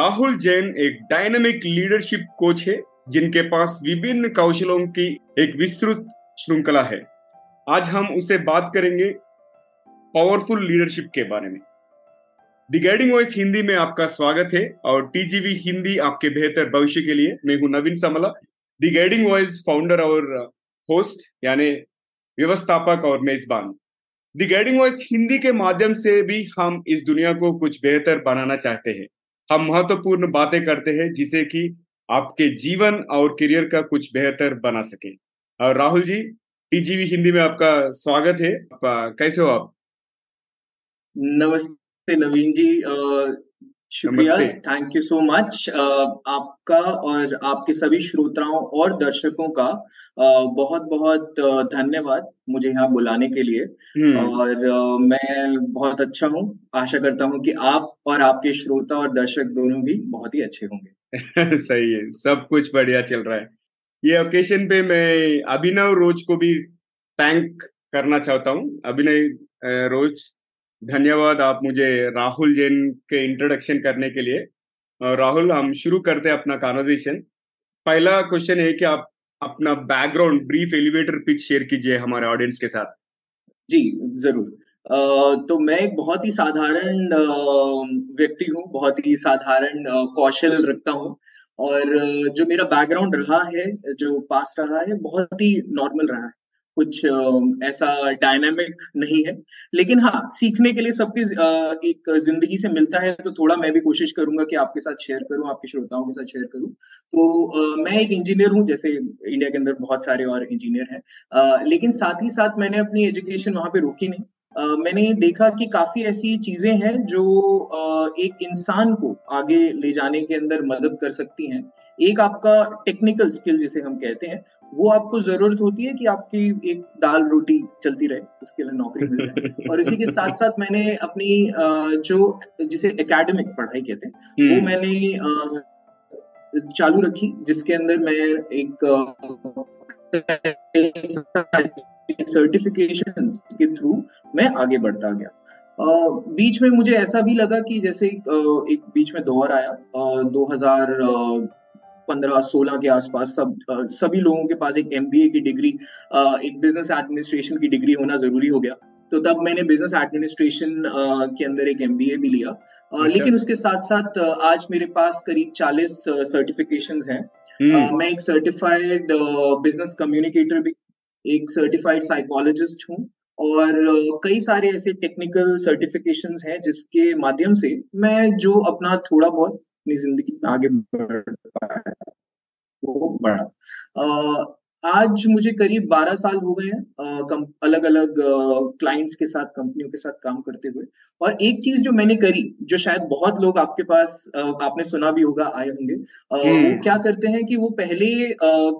राहुल जैन एक dynamic leadership coach है, जिनके पास विभिन्न कौशलों की एक विस्तृत श्रृंखला है। आज हम उसे बात करेंगे पावरफुल लीडरशिप के बारे में। दी गाइडिंग वॉइस हिंदी में आपका स्वागत है, और टीजीवी हिंदी आपके बेहतर भविष्य के लिए मैं हूँ Naveen Samla. The guiding voice founder और होस्ट यानी व्यवस्थापक और मेजबान। दी गाइडिंग वॉइस हिंदी के माध्यम से भी हम इस दुनिया को कुछ बेहतर बनाना चाहते हैं। हम महत्वपूर्ण बातें करते हैं जिसे कि आपके जीवन और करियर का कुछ बेहतर बना सके। और राहुल जी टीजीवी हिंदी में आपका स्वागत है। आप, कैसे हो आप? नमस्ते नवीन जी। शुक्रिया। थैंक यू सो मच आपका और आपके सभी श्रोताओं और दर्शकों का बहुत बहुत धन्यवाद मुझे यहाँ बुलाने के लिए। हम्म। और मैं बहुत अच्छा हूँ। आशा करता हूँ कि आप और आपके श्रोता और दर्शक दोनों भी बहुत ही अच्छे होंगे। सही है। सब कुछ बढ़िया चल रहा है। ये ओकेशन पे मैं अभिनव रोज को भी थैंक करना चाहता हूँ। अभिनव रोज धन्यवाद आप मुझे राहुल जैन के इंट्रोडक्शन करने के लिए। राहुल, हम शुरू करते हैं अपना कॉन्वर्जेशन पहला क्वेश्चन है कि आप अपना background brief elevator pitch share कीजिए हमारे ऑडियंस के साथ। जी, ज़रूर। तो मैं एक बहुत ही साधारण व्यक्ति हूँ, बहुत ही साधारण कौशल रखता हूँ। और जो मेरा बैकग्राउंड रहा है, जो पास रहा है, बहुत ही नॉर्मल रहा है। कुछ ऐसा डायनामिक नहीं है। लेकिन हाँ सीखने के लिए सबकी एक ज़िंदगी से मिलता है तो थोड़ा मैं भी कोशिश करूँगा कि आपके साथ शेयर करूँ आपके श्रोताओं के साथ शेयर करूँ। तो मैं एक इंजीनियर हूँ जैसे इंडिया के अंदर बहुत सारे और इंजीनियर हैं। लेकिन साथ ही साथ मैंने अपनी एजुकेशन वहाँ पे रोकी नहीं। Uh, मैंने देखा कि काफ़ी ऐसी चीज़ें हैं जो uh, एक इंसान को आगे ले जाने के अंदर मदद कर सकती हैं। एक आपका टेक्निकल स्किल जिसे हम कहते हैं वो आपको ज़रूरत होती है कि आपकी एक दाल रोटी चलती रहे उसके लिए नौकरी मिल जाए और इसी के साथ साथ मैंने अपनी जो जिसे एकेडमिक पढ़ाई कहते हैं वो हम्म। मैंने चालू रखी जिसके अंदर मैं एक सर्टिफिकेशन के थ्रू मैं आगे बढ़ता गया बीच में मुझे ऐसा भी लगा कि जैसे एक बीच में दौर आया uh, 2000 पंद्रह सोलह के आसपास सब सभी लोगों के पास एक एमबीए की डिग्री एक बिज़नेस एडमिनिस्ट्रेशन की डिग्री होना ज़रूरी हो गया तो तब मैंने बिज़नेस एडमिनिस्ट्रेशन के अंदर एक एमबीए भी लिया अच्छा। लेकिन उसके साथ साथ आज मेरे पास करीब चालीस सर्टिफिकेशन हैं हम्म। मैं एक सर्टिफाइड बिज़नेस कम्युनिकेटर भी एक सर्टिफाइड साइकोलॉजिस्ट हूँ और कई सारे ऐसे टेक्निकल सर्टिफिकेशन हैं जिसके माध्यम से मैं जो अपना थोड़ा बहुत अपनी ज़िंदगी में आगे बढ़ पाया वो बढ़ा। आज मुझे करीब 12 साल हो गए हैं अलग अलग क्लाइंट्स के साथ कंपनियों के साथ काम करते हुए। और एक चीज़ जो मैंने करी जो शायद बहुत लोग आपके पास आ, आपने सुना भी होगा आए होंगे। वो हम्म। क्या करते हैं कि वो पहले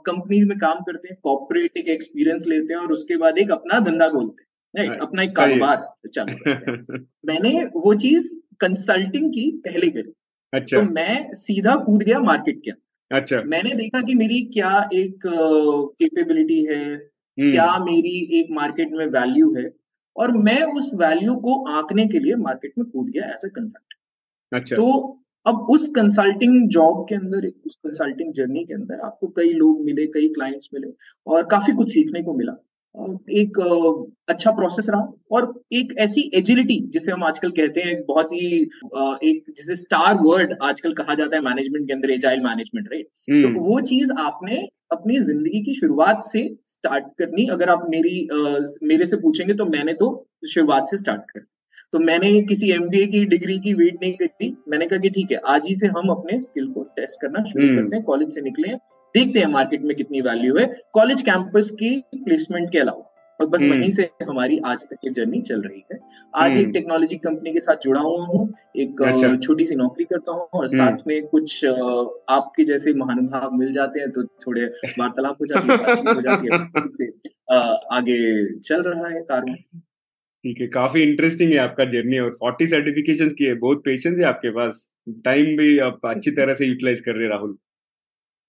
कंपनी में काम करते हैं कॉपरेट एक एक्सपीरियंस लेते हैं और उसके बाद एक अपना धंधा खोलते हैं अपना एक कारोबार चालू मैंने वो चीज़ कंसल्टिंग की पहले करी। अच्छा। तो मैं सीधा कूद गया मार्केट के अच्छा। मैंने देखा कि मेरी क्या एक कैपेबिलिटी uh, है हम्म। क्या मेरी एक मार्केट में वैल्यू है और मैं उस वैल्यू को आंकने के लिए मार्केट में कूद गया एज ए कंसल्टेंट अच्छा। तो अब उस कंसल्टिंग जॉब के अंदर उस कंसल्टिंग जर्नी के अंदर आपको कई लोग मिले कई क्लाइंट्स मिले और काफ़ी कुछ सीखने को मिला। एक अच्छा प्रोसेस रहा और एक ऐसी एजिलिटी जिसे हम आजकल कहते हैं बहुत ही एक जिसे स्टार वर्ड आजकल कहा जाता है मैनेजमेंट के अंदर एजाइल मैनेजमेंट राइट तो हम्म। वो चीज़ आपने अपनी ज़िंदगी की शुरुआत से स्टार्ट करनी अगर आप मेरी मेरे से पूछेंगे तो मैंने तो शुरुआत से स्टार्ट कर तो मैंने किसी एमबीए की डिग्री की वेट नहीं करी मैंने कहा कि ठीक है आज ही से हम अपने स्किल को टेस्ट करना शुरू हम्म। करते हैं कॉलेज से निकले देखते हैं मार्केट में कितनी वैल्यू है कॉलेज कैंपस की प्लेसमेंट के अलावा और बस हम्म। वहीं से हमारी आज तक की जर्नी चल रही है आज एक टेक्नोलॉजी हम्म। कंपनी के साथ जुड़ा हुआ हूँ एक अच्छा। छोटी सी नौकरी करता हूँ और साथ में कुछ आपके जैसे महानुभाव मिल जाते हैं तो थोड़े वार्तालाप हो जाती है हो जाती है आगे चल रहा है कारवा ठीक है काफ़ी इंटरेस्टिंग है आपका जर्नी और फोर्टी सर्टिफिकेशन की है बहुत पेशेंस है आपके पास टाइम भी आप अच्छी तरह से यूटिलाइज कर रहे राहुल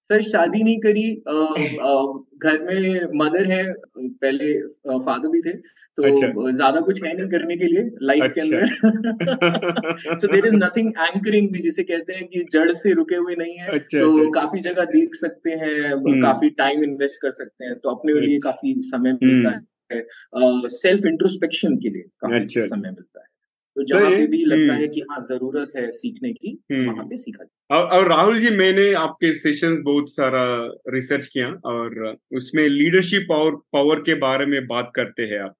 सर शादी नहीं करी आ, आ, घर में मदर है पहले फादर भी थे तो अच्छा। ज़्यादा कुछ है नहीं करने के लिए लाइफ अच्छा। के अंदर so there is nothing anchoring भी जिसे कहते हैं कि जड़ से रुके हुए नहीं है अच्छा, तो अच्छा। काफ़ी जगह देख सकते हैं हम्म। काफ़ी टाइम इन्वेस्ट कर सकते हैं तो अपने लिए अच्छा। काफ़ी समय मिलता हम्म। है सेल्फ इंट्रोस्पेक्शन के लिए काफ़ी अच्छा, समय मिलता है। तो जहाँ पे भी लगता है हम्म। कि हाँ ज़रूरत है सीखने की हम्म। वहाँ पे सीखा और, और राहुल जी मैंने आपके सेशंस बहुत सारा रिसर्च किया और उसमें लीडरशिप और पावर के बारे में बात करते हैं आप।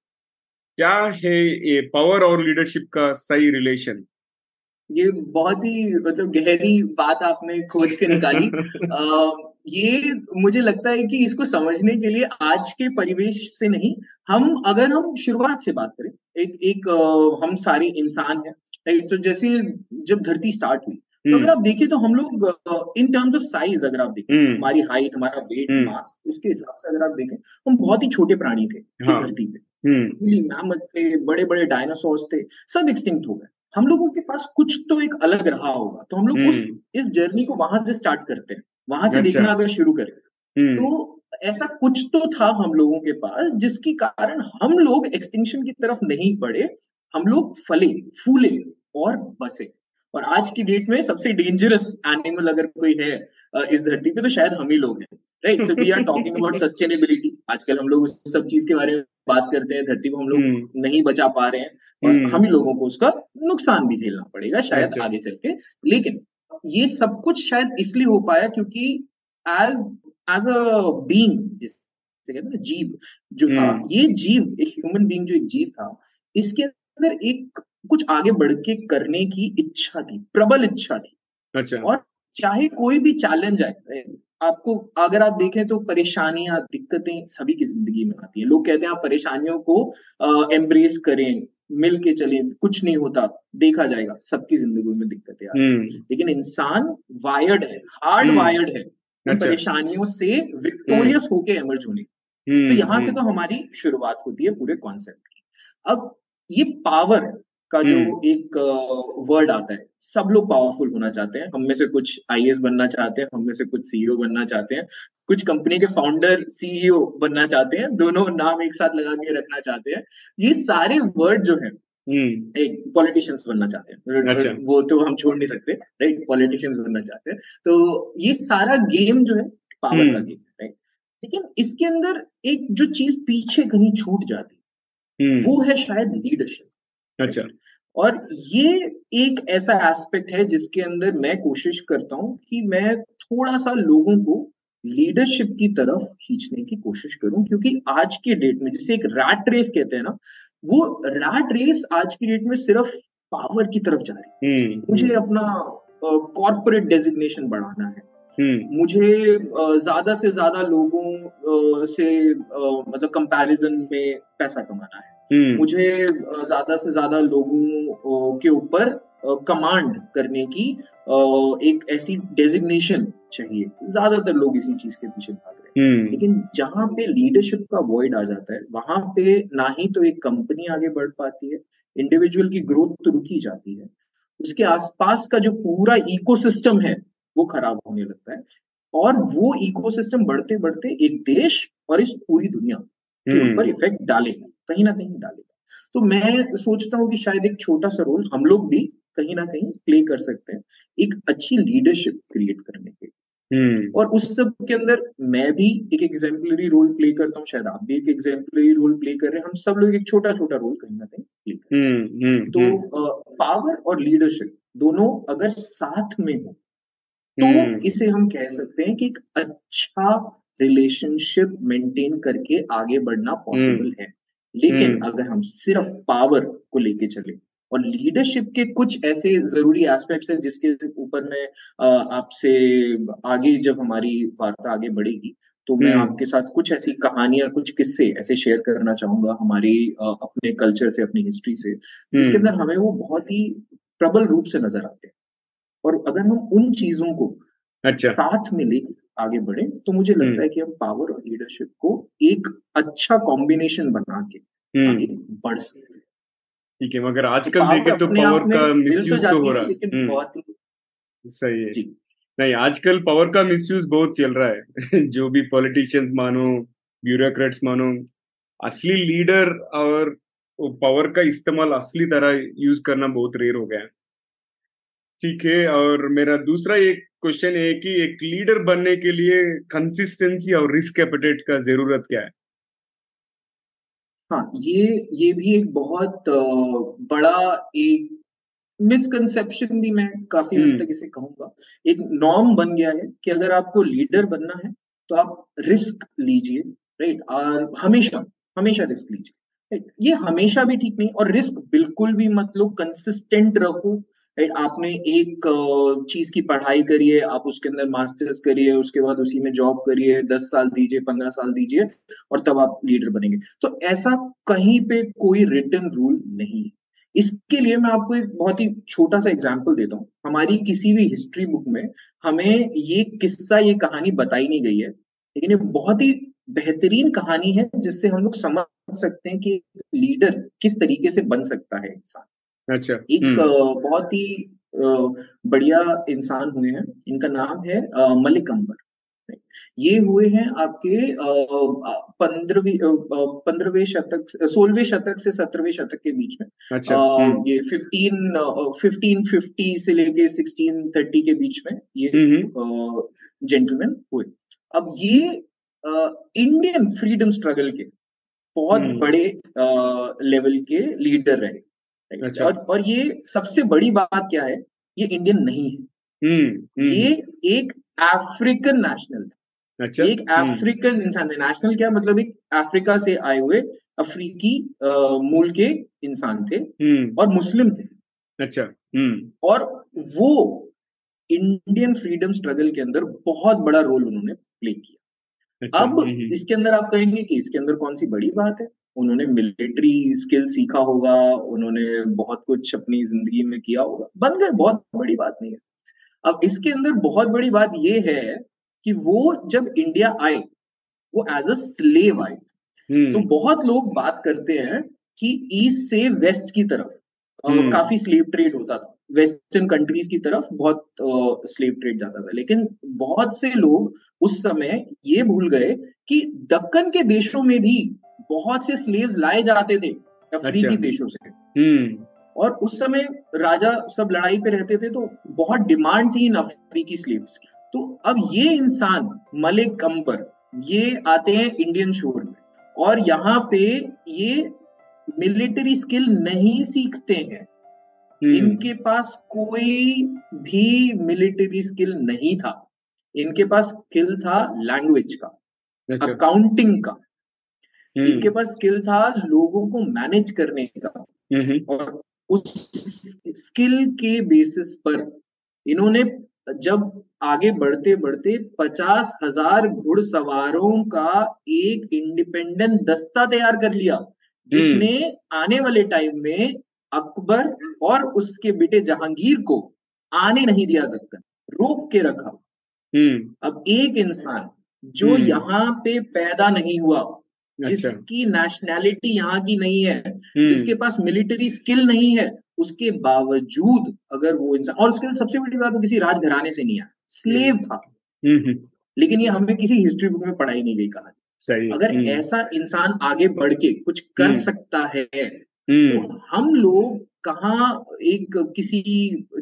क्या है ये पावर और लीडरशिप का सही रिलेशन ये बहुत ही मतलब गहरी बात आपने खोज के निकाली। ये मुझे लगता है कि इसको समझने के लिए आज के परिवेश से नहीं हम अगर हम शुरुआत से बात करें एक एक आ, हम सारे इंसान हैं राइट तो जैसे जब धरती स्टार्ट हुई तो अगर हम्म। आप देखें तो हम लोग इन टर्म्स ऑफ़ साइज़ अगर आप देखें हम्म। हमारी हाइट हमारा वेट मास हम्म। उसके हिसाब से अगर आप देखें हम बहुत ही छोटे प्राणी थे हाँ, धरती पे। मैमथ थे बड़े बड़े डायनासोर्स थे सब एक्सटिंक्ट हो गए। हम लोगों के पास कुछ तो एक अलग रहा होगा तो हम लोग उस इस जर्नी को वहाँ से स्टार्ट करते हैं। वहाँ से अच्छा। देखना अगर शुरू करें हम्म। तो ऐसा कुछ तो था हम लोगों के पास जिसके कारण हम लोग एक्सटिंक्शन की तरफ़ नहीं बढ़े हम लोग फले फूले और बसे और आज की डेट में सबसे डेंजरस एनिमल अगर कोई है इस धरती पे तो शायद हम ही लोग हैं right so we are talking about sustainability आजकल हम लोग उस सब चीज़ के बारे में बात करते हैं धरती को हम लोग हम्म। नहीं बचा पा रहे हैं और हम्म। हम ही लोगों को उसका नुकसान भी झेलना पड़ेगा शायद अच्छा। आगे चल के लेकिन ये सब कुछ शायद इसलिए हो पाया क्योंकि एज एज अ बींग जीव जो था हम्म। ये जीव एक ह्यूमन बींग जो एक जीव था इसके अंदर एक कुछ आगे बढ़ के करने की इच्छा थी प्रबल इच्छा थी। अच्छा। और चाहे कोई भी चैलेंज आए आपको अगर आप देखें तो परेशानियाँ दिक्कतें सभी की ज़िंदगी में आती है। लोग कहते हैं आप परेशानियों को एम्ब्रेस करें मिल के चले कुछ नहीं होता देखा जाएगा सबकी ज़िंदगी में दिक्कतें आती हम्म। लेकिन इंसान वायर्ड है हार्ड हम्म। वायर्ड है अच्छा। परेशानियों से विक्टोरियस हम्म। होके एमर्ज होने तो यहाँ से तो हमारी शुरुआत होती है पूरे कॉन्सेप्ट की अब ये पावर का जो एक वर्ड आता है सब लोग पावरफुल होना चाहते हैं। हम में से कुछ आई बनना चाहते हैं हम में से कुछ सीईओ बनना चाहते हैं कुछ कंपनी के फाउंडर सीईओ बनना चाहते हैं दोनों नाम एक साथ लगा के रखना चाहते हैं। ये सारे वर्ड जो है एक पॉलिटिशियंस बनना चाहते हैं। अच्छा। वो तो हम छोड़ नहीं सकते राइट पॉलिटिशियंस बनना चाहते हैं। तो ये सारा गेम जो है पावर का गेम है राइट लेकिन इसके अंदर एक जो चीज़ पीछे कहीं छूट जाती वो है शायद लीडरशिप अच्छा और ये एक ऐसा एस्पेक्ट है जिसके अंदर मैं कोशिश करता हूँ कि मैं थोड़ा सा लोगों को लीडरशिप की तरफ़ खींचने की कोशिश करूँ क्योंकि आज के डेट में जिसे एक रैट रेस कहते हैं ना वो रैट रेस आज की डेट में सिर्फ़ पावर की तरफ़ जा रही है हम्म, मुझे। अपना कॉर्पोरेट डेजिग्नेशन बढ़ाना है हम्म। मुझे ज़्यादा से ज़्यादा लोगों से मतलब कंपैरिजन में पैसा कमाना है। मुझे ज़्यादा से ज़्यादा लोगों के ऊपर कमांड करने की एक ऐसी डेजिग्नेशन चाहिए। ज़्यादातर लोग इसी चीज़ के पीछे भाग रहे हैं। हम्म। लेकिन जहाँ पे लीडरशिप का वॉइड आ जाता है वहाँ पे ना ही तो एक कंपनी आगे बढ़ पाती है इंडिविजुअल की ग्रोथ तो रुकी जाती है। उसके आसपास का जो पूरा इकोसिस्टम है वो खराब होने लगता है। और वो इकोसिस्टम बढ़ते बढ़ते एक देश और इस पूरी दुनिया के हम्म। ऊपर इफ़ेक्ट डालेगा। कहीं ना कहीं डालेगा तो मैं सोचता हूँ कि शायद एक छोटा सा रोल हम लोग भी कहीं ना कहीं प्ले कर सकते हैं एक अच्छी लीडरशिप क्रिएट करने के हम्म। और उस सब के अंदर मैं भी एक एग्जाम्पलरी रोल प्ले करता हूँ शायद आप भी एक एग्जाम्पलरी रोल प्ले कर रहे हैं हम सब लोग एक छोटा छोटा रोल कहीं ना कहीं प्ले कर रहे हैं हम्म, तो पावर और लीडरशिप दोनों अगर साथ में हो तो हम्म। इसे हम कह सकते हैं कि एक अच्छा रिलेशनशिप मेंटेन करके आगे बढ़ना पॉसिबल हम्म। है लेकिन हम्म। अगर हम सिर्फ़ पावर को लेके चले और लीडरशिप के कुछ ऐसे ज़रूरी एस्पेक्ट्स हैं जिसके ऊपर मैं आपसे आगे जब हमारी वार्ता आगे बढ़ेगी तो मैं आपके साथ कुछ ऐसी कहानियाँ कुछ किस्से ऐसे शेयर करना चाहूँगा हमारी अपने कल्चर से अपनी हिस्ट्री से जिसके अंदर हमें वो बहुत ही प्रबल रूप से नज़र आते हैं। और अगर हम उन चीज़ों को अच्छा। साथ में लेके आगे बढ़े तो मुझे लगता हम्म। है कि हम पावर और लीडरशिप को एक अच्छा कॉम्बिनेशन बना के हम्म। आगे बढ़ सकते हैं ठीक है मगर आजकल देखे तो पावर का मिसयूज तो, तो हो रहा है लेकिन हम्म। बहुत ही सही है जी नहीं आजकल पावर का मिसयूज बहुत चल रहा है जो भी पॉलिटिशियंस मानो ब्यूरोक्रेट्स मानो असली लीडर और पावर का इस्तेमाल असली तरह यूज़ करना बहुत रेयर हो गया ठीक है और मेरा दूसरा एक क्वेश्चन है कि एक लीडर बनने के लिए कंसिस्टेंसी और रिस्क एपेटेट का ज़रूरत क्या है? हाँ ये ये भी एक बहुत बड़ा एक मिसकंसेप्शन भी मैं काफ़ी हद हम्म। तक इसे कहूँगा। एक नॉर्म बन गया है कि अगर आपको लीडर बनना है तो आप रिस्क लीजिए राइट और हमेशा हमेशा रिस्क लीजिए। ये हमेशा भी ठीक नहीं और रिस्क बिल्कुल भी मत लो कंसिस्टेंट रहो। राइट आपने एक चीज़ की पढ़ाई करिए आप उसके अंदर मास्टर्स करिए उसके बाद उसी में जॉब करिए दस साल दीजिए, पंद्रह साल दीजिए और तब आप लीडर बनेंगे। तो ऐसा कहीं पे कोई रिटर्न रूल नहीं। इसके लिए मैं आपको एक बहुत ही छोटा सा एग्ज़ाम्पल देता हूँ। हमारी किसी भी हिस्ट्री बुक में हमें ये किस्सा, ये कहानी बताई नहीं गई है, लेकिन ये बहुत ही बेहतरीन कहानी है जिससे हम लोग समझ सकते हैं कि लीडर किस तरीके से बन सकता है इंसान। अच्छा एक हम्म। बहुत ही बढ़िया इंसान हुए हैं इनका नाम है मलिक अंबर ये हुए हैं आपके पंद्रहवीं पंद्रहवें शतक सोलहवें शतक से सत्रहवें शतक के बीच में अच्छा, हम्म। ये फिफ्टीन फिफ्टीन फिफ्टी से लेके सिक्सटीन थर्टी के बीच में ये जेंटलमैन हम्म। हुए अब ये इंडियन फ्रीडम स्ट्रगल के बहुत बड़े लेवल के लीडर रहे अच्छा। और और ये सबसे बड़ी बात क्या है? ये इंडियन नहीं है। ये एक अफ्रीकन नेशनल था। अच्छा एक अफ्रीकन इंसान है। नेशनल क्या मतलब एक अफ्रीका से आए हुए अफ्रीकी मूल के इंसान थे हम्म। और मुस्लिम थे। अच्छा और वो इंडियन फ्रीडम स्ट्रगल के अंदर बहुत बड़ा रोल उन्होंने प्ले किया। अच्छा, अब इसके अंदर आप कहेंगे कि इसके अंदर कौन सी बड़ी बात है? उन्होंने मिलिट्री स्किल सीखा होगा उन्होंने बहुत कुछ अपनी ज़िंदगी में किया होगा। बन गए बहुत बड़ी बात नहीं है। अब इसके अंदर बहुत बड़ी बात यह है कि वो जब इंडिया आए वो एज अ स्लेव आए। तो बहुत लोग बात करते हैं कि ईस्ट से वेस्ट की तरफ़ हम्म। काफ़ी स्लेव ट्रेड होता था। वेस्टर्न कंट्रीज़ की तरफ़ बहुत स्लेव ट्रेड जाता था। लेकिन बहुत से लोग उस समय ये भूल गए कि दक्कन के देशों में भी बहुत से स्लेव्स लाए जाते थे अफ्रीकी अच्छा। देशों से हम्म। और उस समय राजा सब लड़ाई पे रहते थे तो बहुत डिमांड थी इन अफ्रीकी स्लेव्स की तो अब ये इंसान मलिक अंबर ये आते हैं इंडियन शोर में और यहाँ पे ये मिलिट्री स्किल नहीं सीखते हैं हम्म। इनके पास कोई भी मिलिट्री स्किल नहीं था इनके पास स्किल था लैंग्वेज का अकाउंटिंग अच्छा। का। इनके पास स्किल था लोगों को मैनेज करने का हम्म, और उस स्किल के बेसिस पर इन्होंने जब आगे बढ़ते बढ़ते पचास हज़ार घुड़सवारों का एक इंडिपेंडेंट दस्ता तैयार कर लिया जिसने हम्म। आने वाले टाइम में अकबर और उसके बेटे जहांगीर को आने नहीं दिया दक्कन रोक के रखा हम्म। अब एक इंसान जो हम्म। यहाँ पे पैदा नहीं हुआ। जिसकी नेशनैलिटी यहाँ की नहीं है हम्म। जिसके पास मिलिट्री स्किल नहीं है उसके बावजूद अगर वो इंसान और उसके सबसे बड़ी बात वो किसी राजघराने से नहीं आया स्लेव था। हम्म। लेकिन ये हमें किसी हिस्ट्री बुक में पढ़ाई नहीं गई कहानी। सही अगर हम्म। ऐसा इंसान आगे बढ़ के कुछ कर सकता है तो हम लोग कहा एक किसी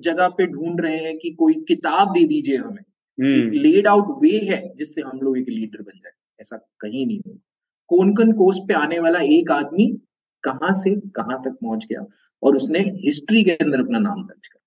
जगह पे ढूंढ रहे हैं कि कोई किताब दे दीजिए हमें। एक लेड आउट वे है जिससे हम लोग एक लीडर बन जाए। ऐसा कहीं नहीं होगा। कोनकन कोस्ट पे आने वाला एक आदमी कहाँ से कहाँ तक पहुँच गया और उसने हिस्ट्री के अंदर अपना नाम दर्ज कर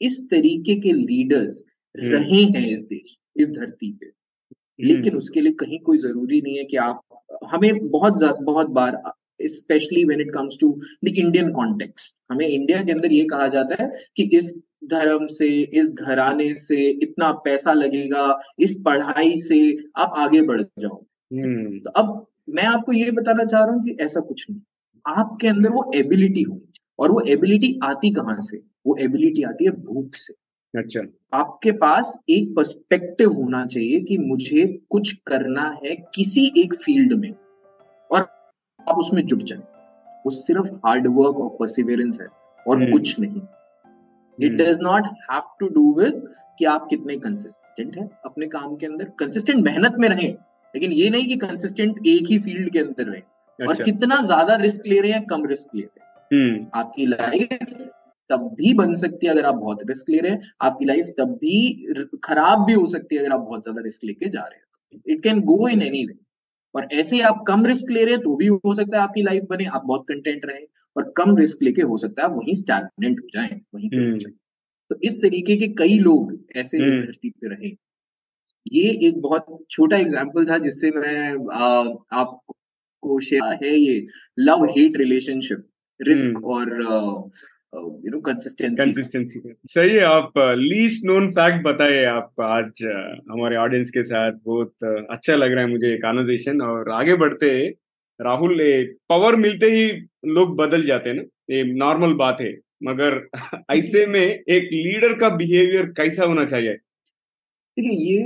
इस तरीके के लीडर्स हम्म। रहे हैं इस देश इस धरती पे हम्म। लेकिन उसके लिए कहीं कोई ज़रूरी नहीं है कि आप हमें बहुत बहुत बार specially when it comes to the Indian context हमें इंडिया के अंदर ये कहा जाता है कि इस धर्म से इस घराने से इतना पैसा लगेगा इस पढ़ाई से आप आगे बढ़ जाओ हम्म। तो अब मैं आपको ये बताना चाह रहा हूँ कि ऐसा कुछ नहीं। आपके अंदर वो एबिलिटी होनी और वो एबिलिटी आती कहाँ से? वो एबिलिटी आती है भूख से। अच्छा। आपके पास एक पर्सपेक्टिव होना चाहिए कि मुझे कुछ करना है किसी एक फ़ील्ड में। और आप उसमें जुट जाए। वो सिर्फ़ हार्डवर्क और परसिवियरेंस है और हम्म। कुछ नहीं। It does not have to do with कि आप कितने कंसिस्टेंट हैं अपने काम के अंदर। कंसिस्टेंट मेहनत में रहें। लेकिन ये नहीं कि कंसिस्टेंट एक ही फ़ील्ड के अंदर रहें। अच्छा। और कितना ज़्यादा रिस्क ले रहे हैं कम रिस्क ले रहे हैं। हम्म। आपकी लाइफ तब भी बन सकती है अगर आप बहुत रिस्क ले रहे हैं। आपकी लाइफ तब भी खराब भी हो सकती है अगर आप बहुत ज़्यादा रिस्क लेके जा रहे हैं। It can go in any way और ऐसे ही आप कम रिस्क ले रहे हैं तो भी हो सकता है आपकी लाइफ बने आप बहुत कंटेंट रहे। और कम रिस्क लेके हो सकता है आप वहीं स्टैगनेंट हो जाए वहीं हो जाए। तो इस तरीके के कई लोग ऐसे इस हम्म। धरती पे रहे। ये एक बहुत छोटा एग्ज़ाम्पल था जिससे मैं आपको शेयर है ये लव हेट रिलेशनशिप रिस्क और यू नो कंसिस्टेंसी कंसिस्टेंसी सही है आप लीस्ट नोन फैक्ट बताए आप आज हमारे ऑडियंस के साथ। बहुत अच्छा लग रहा है मुझे कॉन्वर्जेशन और आगे बढ़ते राहुल पावर मिलते ही लोग बदल जाते हैं ना ये नॉर्मल बात है। मगर ऐसे में एक लीडर का बिहेवियर कैसा होना चाहिए? देखिए ये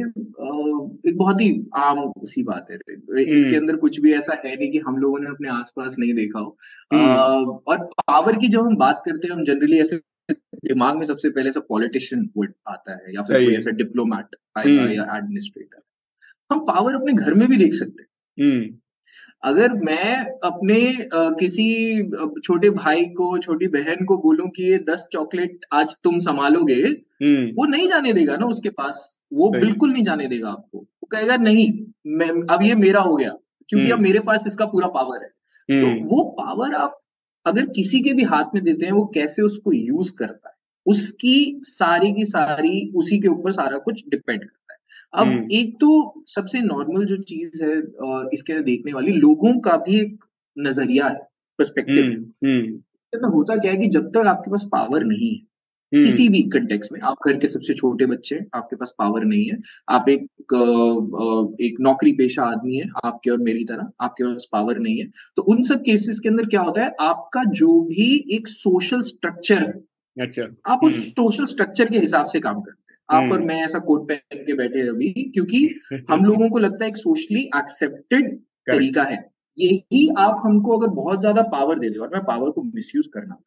एक बहुत ही आम सी बात है इसके हम्म। अंदर कुछ भी ऐसा है नहीं कि हम लोगों ने अपने आसपास नहीं देखा हो हम्म। और पावर की जब हम बात करते हैं हम जनरली ऐसे दिमाग में सबसे पहले सब पॉलिटिशियन वर्ड आता है या फिर कोई ऐसा डिप्लोमैट आएगा हम्म। या एडमिनिस्ट्रेटर हम पावर अपने घर में भी देख सकते हैं अगर मैं अपने आ, किसी छोटे भाई को छोटी बहन को बोलूँ कि ये दस चॉकलेट आज तुम संभालोगे हम्म। वो नहीं जाने देगा ना उसके पास वो बिल्कुल नहीं जाने देगा आपको वो कहेगा नहीं मैं अब ये मेरा हो गया क्योंकि अब हम्म। मेरे पास इसका पूरा पावर है तो हम्म। वो पावर आप अगर किसी के भी हाथ में देते हैं वो कैसे उसको यूज़ करता है उसकी सारी की सारी उसी के ऊपर सारा कुछ डिपेंड करता है अब हम्म। एक तो सबसे नॉर्मल जो चीज़ है इसके देखने वाली लोगों का भी एक नज़रिया है पर्सपेक्टिव हम्म, हम्म। होता क्या है कि जब तक आपके पास पावर नहीं है किसी भी कंटेक्स में आप घर के सबसे छोटे बच्चे आपके पास पावर नहीं है आप एक एक नौकरी पेशा आदमी है आपके और मेरी तरह आपके पास पावर नहीं है तो उन सब केसेस के अंदर क्या होता है आपका जो भी एक सोशल स्ट्रक्चर है अच्छा। आप उस सोशल हम्म। स्ट्रक्चर के हिसाब से काम करते हैं। आप और हम्म। मैं ऐसा कोट पहन के बैठे अभी क्योंकि हम लोगों को लगता है एक सोशली एक्सेप्टेड तरीका है। यही आप हमको अगर बहुत ज़्यादा पावर दे दे और मैं पावर को मिसयूज करना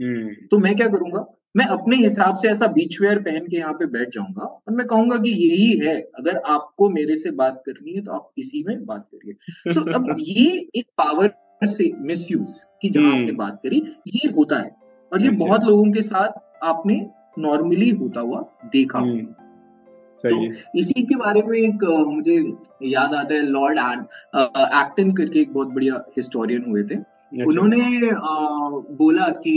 हम्म। तो मैं क्या करूँगा? मैं अपने हिसाब से ऐसा बीच वेयर पहन के यहाँ पे बैठ जाऊँगा और मैं कहूँगा कि यही है अगर आपको मेरे से बात करनी है तो आप इसी में बात करिए। सो so, अब ये एक पावर से मिसयूज की जहाँ आपने बात करी ये होता है। और ये अच्छा। बहुत लोगों के साथ आपने नॉर्मली होता हुआ देखा हम्म, सही तो इसी के बारे में एक मुझे याद आता है लॉर्ड एक्टन करके एक बहुत बढ़िया हिस्टोरियन हुए थे अच्छा। उन्होंने आ, बोला कि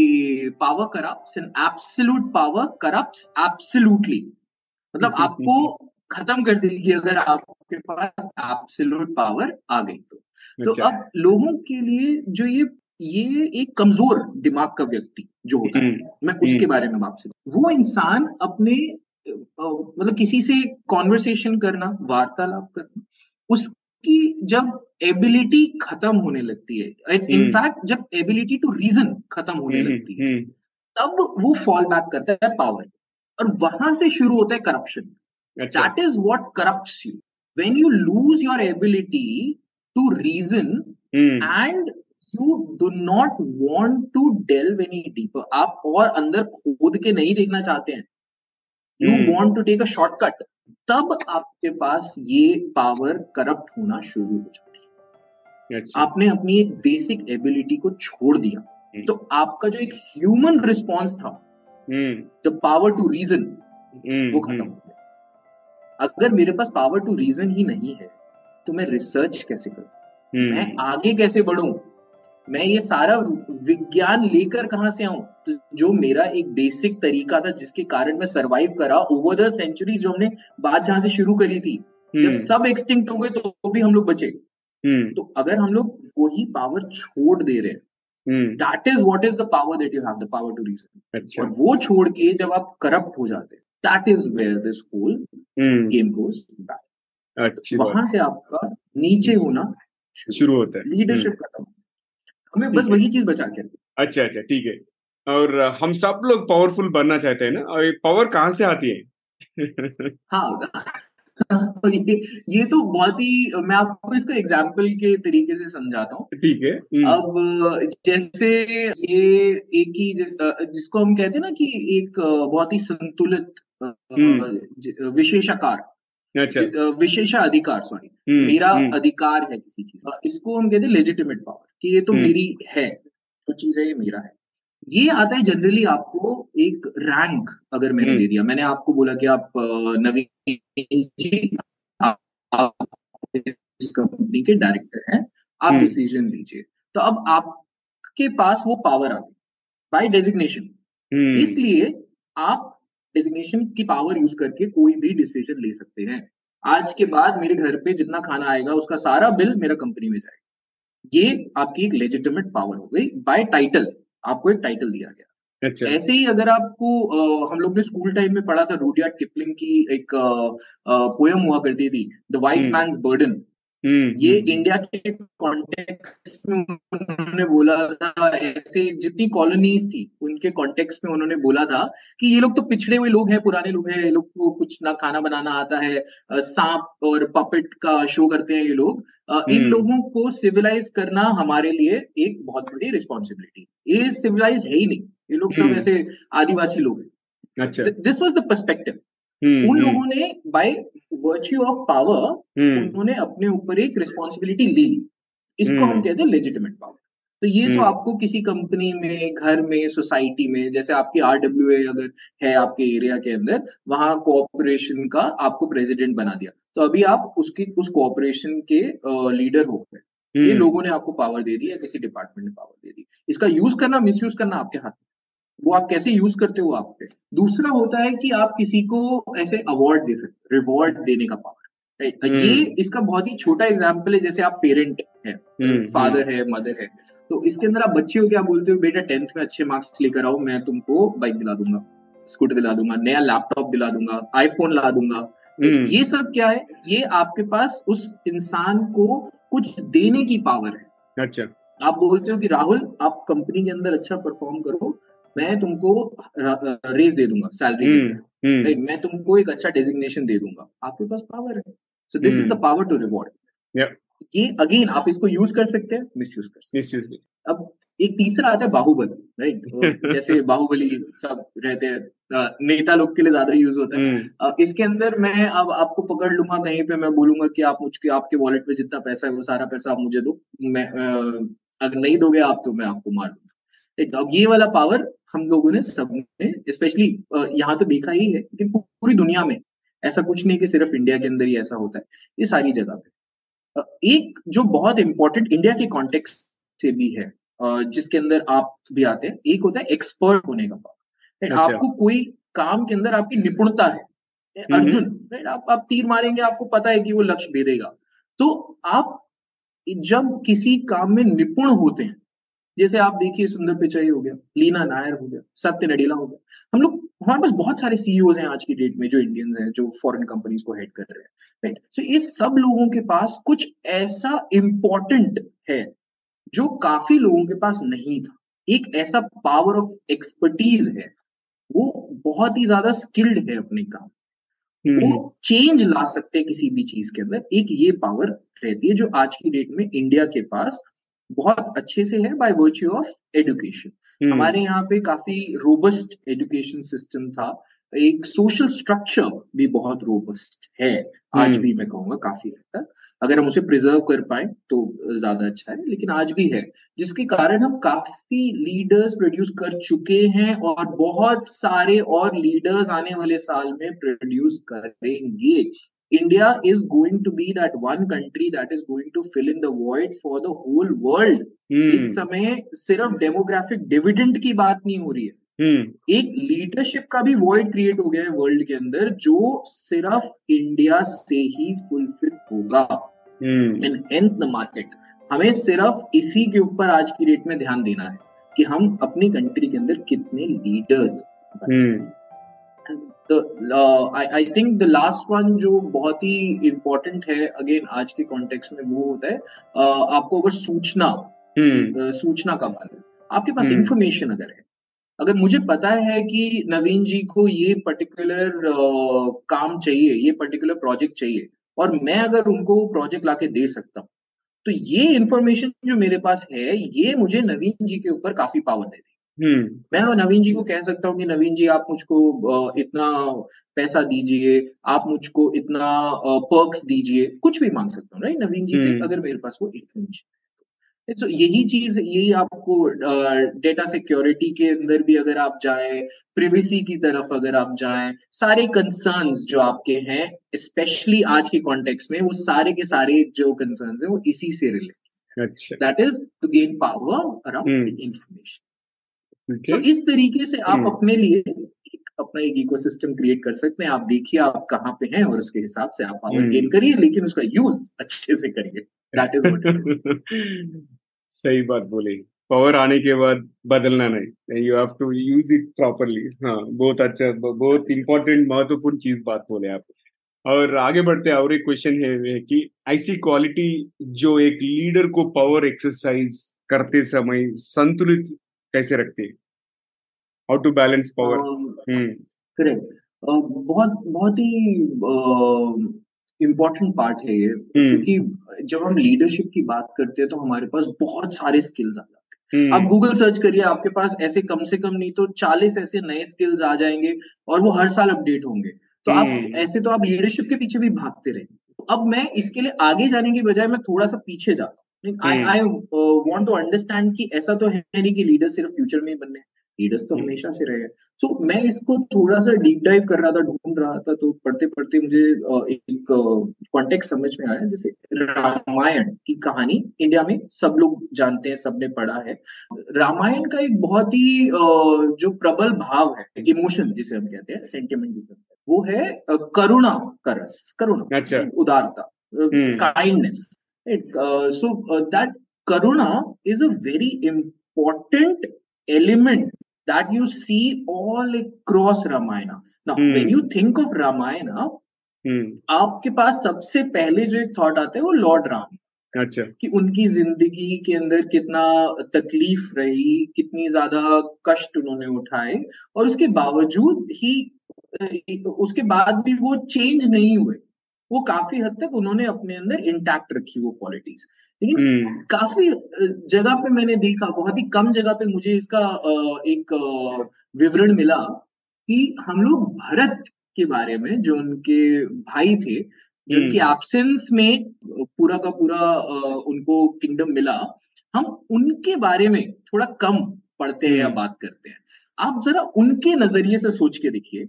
power corrupt and absolute power corrupt absolutely मतलब आपको खत्म कर देगी अगर आपके पास एब्सोल्यूट पावर आ गई तो तो अच्छा। अब लोगों के लिए जो ये ये एक कमज़ोर दिमाग का व्यक्ति जो होता है। हम्म, मैं उसके हम्म। बारे में आपसे वो इंसान अपने मतलब किसी से कॉन्वर्सेशन करना वार्तालाप करना उसकी जब एबिलिटी खत्म होने लगती है इनफैक्ट हम्म। जब एबिलिटी टू रीजन खत्म होने लगती है तब वो फॉल बैक करता है पावर और वहाँ से शुरू होता है corruption that is what corrupt you when you lose your ability to reason and you do not want to delve any deeper आप और अंदर खोद के नहीं देखना चाहते हैं। You want to take a shortcut तब आपके पास ये पावर करप्ट होना शुरू हो जाती है। अच्छा। आपने अपनी एक बेसिक एबिलिटी को छोड़ दिया। Hmm. तो आपका जो एक ह्यूमन रिस्पॉन्स था द पावर टू रीजन वो खत्म hmm. हो गया। अगर मेरे पास पावर टू रीजन ही नहीं है तो मैं रिसर्च कैसे करूँ? Hmm. मैं आगे कैसे बढ़ूं? मैं ये सारा विज्ञान लेकर कहा से आऊँ? तो जो मेरा एक बेसिक तरीका था जिसके कारण मैं सरवाइव करा ओवर द सेंचुरी जो हमने बात जहाँ से शुरू करी थी जब हम्म। सब एक्सटिंक्ट हो गए तो भी हम लोग बचे। हम्म। तो अगर हम लोग वही पावर छोड़ दे रहे हैं that is what is the power that you have the power to reason और वो छोड़ के जब आप करप्ट हो जाते that is where this whole game goes back वहाँ से आपका नीचे होना शुरू होता है। Leadership hmm. खत्म। हमें बस वही चीज़ बचा के अच्छा अच्छा ठीक है। और हम सब लोग पावरफुल बनना चाहते हैं ना? और ये पावर कहाँ से आती है? हाँ ये ये तो बहुत ही मैं आपको इसको एग्ज़ाम्पल के तरीके से समझाता हूँ। ठीक है हम्म। अब जैसे ये एक ही जिस, जिसको हम कहते हैं ना कि एक बहुत ही संतुलित हम्म। विशेषाकार अच्छा। विशेषाधिकार सॉरी हम्म, मेरा अधिकार है किसी चीज़ का। इसको हम कहते हैं लेजिटिमेट पावर कि ये तो मेरी है जो चीज़ है ये मेरा है। ये आता है जनरली आपको एक रैंक अगर मैंने हम्म। दे दिया। मैंने आपको बोला कि आप नवीन जी आप इस कंपनी के डायरेक्टर हैं आप डिसीज़न हम्म। लीजिए। तो अब आपके पास वो पावर आ गई बाय डेजिग्नेशन इसलिए आप डेजिग्नेशन की पावर यूज़ करके कोई भी डिसीज़न ले सकते हैं। आज के बाद मेरे घर पे जितना खाना आएगा उसका सारा बिल मेरा कंपनी में जाएगा। ये आपकी एक लेजिटिमेट पावर हो गई. बाय टाइटल आपको एक टाइटल दिया गया। अच्छा। ऐसे ही अगर आपको आ, हम लोग ने स्कूल टाइम में पढ़ा था रूडियार्ड किपलिंग की एक पोयम हुआ करती थी द वाइट मैन बर्डन ये इंडिया के कॉन्टेक्स्ट में उन्होंने बोला था ऐसे जितनी कॉलोनीज थी उनके कॉन्टेक्स्ट में उन्होंने बोला था कि ये लोग तो पिछड़े हुए लोग हैं पुराने लोग हैं ये लोग को कुछ ना खाना बनाना आता है सांप और पपेट का शो करते हैं ये लोग। इन लोगों को सिविलाइज करना हमारे लिए एक बहुत बड़ी रिस्पॉन्सिबिलिटी ये सिविलाइज है ही नहीं। ये लोग सब ऐसे आदिवासी लोग हैं। दिस वॉज़ द परस्पेक्टिव हम्म, उन हम्म। लोगों ने बाय वर्च्यू ऑफ़ पावर उन्होंने अपने ऊपर एक रिस्पॉन्सिबिलिटी ली। इसको हम हम्म। कहते हैं लेजिटिमेट पावर तो ये तो आपको किसी कंपनी में घर में सोसाइटी में जैसे आपकी आर डब्ल्यू अगर है आपके एरिया के अंदर वहाँ कोऑपरेशन का आपको प्रेसिडेंट बना दिया। तो अभी आप उसकी उस कोऑपरेशन के लीडर हो गए। ये लोगों ने आपको पावर दे दी या किसी डिपार्टमेंट ने पावर दे दी इसका यूज़ करना मिस करना आपके हाथ में वो आप कैसे यूज़ करते हो आप पे? दूसरा होता है कि आप किसी को ऐसे अवार्ड दे सकते रिवॉर्ड देने का पावर हम्म। ये इसका बहुत ही छोटा एग्ज़ाम्पल है जैसे आप पेरेंट है फादर हम्म, हम्म। है मदर है तो इसके अंदर आप बच्चे हो क्या बोलते हो? बेटा टेंथ में अच्छे मार्क्स लेकर आओ मैं तुमको बाइक दिला दूँगा स्कूटर दिला दूँगा नया लैपटॉप दिला दूँगा आईफोन ला दूँगा। ये सब क्या है? ये आपके पास उस इंसान को कुछ देने की पावर है। अच्छा। आप बोलते हो कि राहुल आप कंपनी के अंदर अच्छा परफॉर्म करो मैं तुमको रेज दे दूँगा सैलरी हम्म, हम्म। मैं तुमको एक अच्छा डेजिग्नेशन दे दूँगा। आपके पास पावर है। So this is the power to reward ये अगेन आप इसको यूज़ कर सकते हैं मिस यूज़ कर सकते हैं। अब एक तीसरा आता है बाहुबली राइट जैसे बाहुबली सब रहते हैं नेता लोग के लिए ज़्यादा यूज़ होता है। हम्म। इसके अंदर मैं अब आपको पकड़ लूँगा कहीं पे मैं बोलूँगा कि आप मुझके आपके वॉलेट में जितना पैसा है वो सारा पैसा आप मुझे दो। मैं अगर नहीं दोगे आप तो मैं आपको मार दूँगा। अब ये वाला पावर हम लोगों ने सबने स्पेशली यहाँ तो देखा ही है लेकिन पूरी दुनिया में ऐसा कुछ नहीं कि सिर्फ़ इंडिया के अंदर ही ऐसा होता है। ये सारी जगह पे। एक जो बहुत इंपॉर्टेंट इंडिया के कॉन्टेक्स्ट से भी है जिसके अंदर आप भी आते हैं एक होता है एक्सपर्ट होने का पावर अच्छा। आपको कोई काम के अंदर आपकी निपुणता है। हम्म, हम्म। अर्जुन आप आप तीर मारेंगे आपको पता है कि वो लक्ष्य भेदेगा। तो आप जब किसी काम में निपुण होते हैं जैसे आप देखिए सुंदर पिचाई हो गया लीना नायर हो गया सत्य नडीला हो गया। हम लोग हमारे पास बहुत सारे सीईओ हैं आज की डेट में जो इंडियंस हैं जो फॉरेन कंपनीज़ को हेड कर रहे हैं राइट सो इस सब लोगों के पास कुछ ऐसा इंपॉर्टेंट है जो काफ़ी लोगों के पास नहीं था। एक ऐसा पावर ऑफ़ एक्सपर्टीज है वो बहुत ही ज़्यादा स्किल्ड है अपने काम वो चेंज हम्म। ला सकते हैं किसी भी चीज़ के अंदर। एक ये पावर रहती है जो आज की डेट में इंडिया के पास बहुत अच्छे से है बाय वर्च्यू ऑफ़ एजुकेशन हमारे यहाँ पे काफ़ी रोबस्ट एजुकेशन सिस्टम था। एक सोशल स्ट्रक्चर भी बहुत रोबस्ट है। आज हम्म। भी मैं कहूँगा काफ़ी हद तक। अगर हम उसे प्रिजर्व कर पाए तो ज़्यादा अच्छा है लेकिन आज भी है। जिसके कारण हम काफ़ी लीडर्स प्रोड्यूस कर चुके हैं और बहुत सारे और लीडर्स आने वाले साल में प्रोड्यूस करेंगे। India is going to be that one country that is going to fill in the void for the whole world. Hmm. इस समय सिर्फ़ डेमोग्राफिक डिविडेंड की बात नहीं हो रही है hmm. एक लीडरशिप का भी वॉइड क्रिएट हो गया है वर्ल्ड के अंदर जो सिर्फ़ इंडिया से ही फुलफिल होगा एंड हेंस द मार्केट हमें सिर्फ़ इसी के ऊपर आज की डेट में ध्यान देना है कि हम अपनी कंट्री के अंदर कितने leaders I think the last one जो बहुत ही इम्पोर्टेंट है अगेन आज के कॉन्टेक्स्ट में वो होता है uh, आपको अगर सूचना hmm. सूचना का मान आपके पास इंफॉर्मेशन hmm. अगर है अगर मुझे पता है कि नवीन जी को ये पर्टिकुलर uh, काम चाहिए ये पर्टिकुलर प्रोजेक्ट चाहिए और मैं अगर उनको प्रोजेक्ट लाके दे सकता हूँ तो ये इन्फॉर्मेशन जो मेरे पास है ये मुझे नवीन जी के ऊपर काफ़ी पावर देती हम्म। मैं नवीन जी को कह सकता हूँ कि नवीन जी आप मुझको इतना पैसा दीजिए आप मुझको इतना पर्क्स दीजिए कुछ भी मांग सकता हूँ राइट नवीन जी से अगर मेरे पास वो इन्फॉर्मेशन तो यही चीज़ यही आपको डेटा सिक्योरिटी के अंदर भी अगर आप जाएँ प्रिवेसी की तरफ़ अगर आप जाएँ सारे कंसर्न्स जो आपके हैं स्पेशली आज के कॉन्टेक्स्ट में वो सारे के सारे जो कंसर्न्स हैं वो इसी से related that is to gain power around information तो इस तरीके से आप hmm. अपने लिए एक अपना एक इकोसिस्टम क्रिएट कर सकते हैं। आप देखिए आप कहाँ पे हैं और उसके हिसाब से आप पावर गेन hmm. करिए लेकिन उसका यूज़ अच्छे से करिए। दैट इज़ सही बात बोली। पावर आने के बाद बदलना नहीं। You have to use it properly हाँ बहुत अच्छा बहुत इंपॉर्टेंट महत्वपूर्ण चीज़ बात बोले आप। और आगे बढ़ते और एक क्वेश्चन है कि ऐसी क्वालिटी जो एक लीडर को पावर एक्सरसाइज करते समय संतुलित कैसे रखती है? How to balance power correct बहुत बहुत ही इम्पोर्टेंट पार्ट है ये। हम्म। क्योंकि जब हम लीडरशिप की बात करते हैं तो हमारे पास बहुत सारे स्किल्स आ जाते हैं। आप गूगल हम्म। सर्च करिए आपके पास ऐसे कम से कम नहीं तो चालीस ऐसे नए स्किल्स आ जाएँगे और वो हर साल अपडेट होंगे। तो आप हम्म। ऐसे तो आप लीडरशिप के पीछे भी भागते रहेंगे अब मैं इसके लिए आगे जाने की बजाय मैं थोड़ा सा पीछे जाता हूँ। आई टू अंडरस्टैंड कि ऐसा तो है नहीं कि लीडर सिर्फ़ फ्यूचर में ही बनने लीडर्स तो हम्म। हमेशा से रहे सो so, मैं इसको थोड़ा सा डीप डाइव कर रहा था ढूंढ रहा था तो पढ़ते पढ़ते मुझे एक कॉन्टेक्स्ट समझ में आया जैसे रामायण की कहानी इंडिया में सब लोग जानते हैं सबने पढ़ा है। रामायण का एक बहुत ही जो प्रबल भाव है इमोशन जिसे हम कहते हैं सेंटिमेंट जिसे वो है करुणा का रस करुणा अच्छा। उदारता kindness so that Karuna is a very important element that you see all across Ramayana. Now, hmm. when you think of Ramayana, hmm. आपके पास सबसे पहले जो एक थॉट आता है वो लॉर्ड राम अच्छा कि उनकी ज़िंदगी के अंदर कितना तकलीफ़ रही कितनी ज़्यादा कष्ट उन्होंने उठाए और उसके बावजूद ही उसके बाद भी वो चेंज नहीं हुए वो काफ़ी हद तक उन्होंने अपने अंदर इंटैक्ट रखी वो क्वालिटीज लेकिन हम्म। काफ़ी जगह पे मैंने देखा बहुत ही कम जगह पे मुझे इसका एक विवरण मिला कि हम लोग भरत के बारे में जो उनके भाई थे जो उनकी एब्सेंस हम्म। में पूरा का पूरा उनको किंगडम मिला हम उनके बारे में थोड़ा कम पढ़ते हैं या हम्म। बात करते हैं आप जरा उनके नज़रिए से सोच के देखिए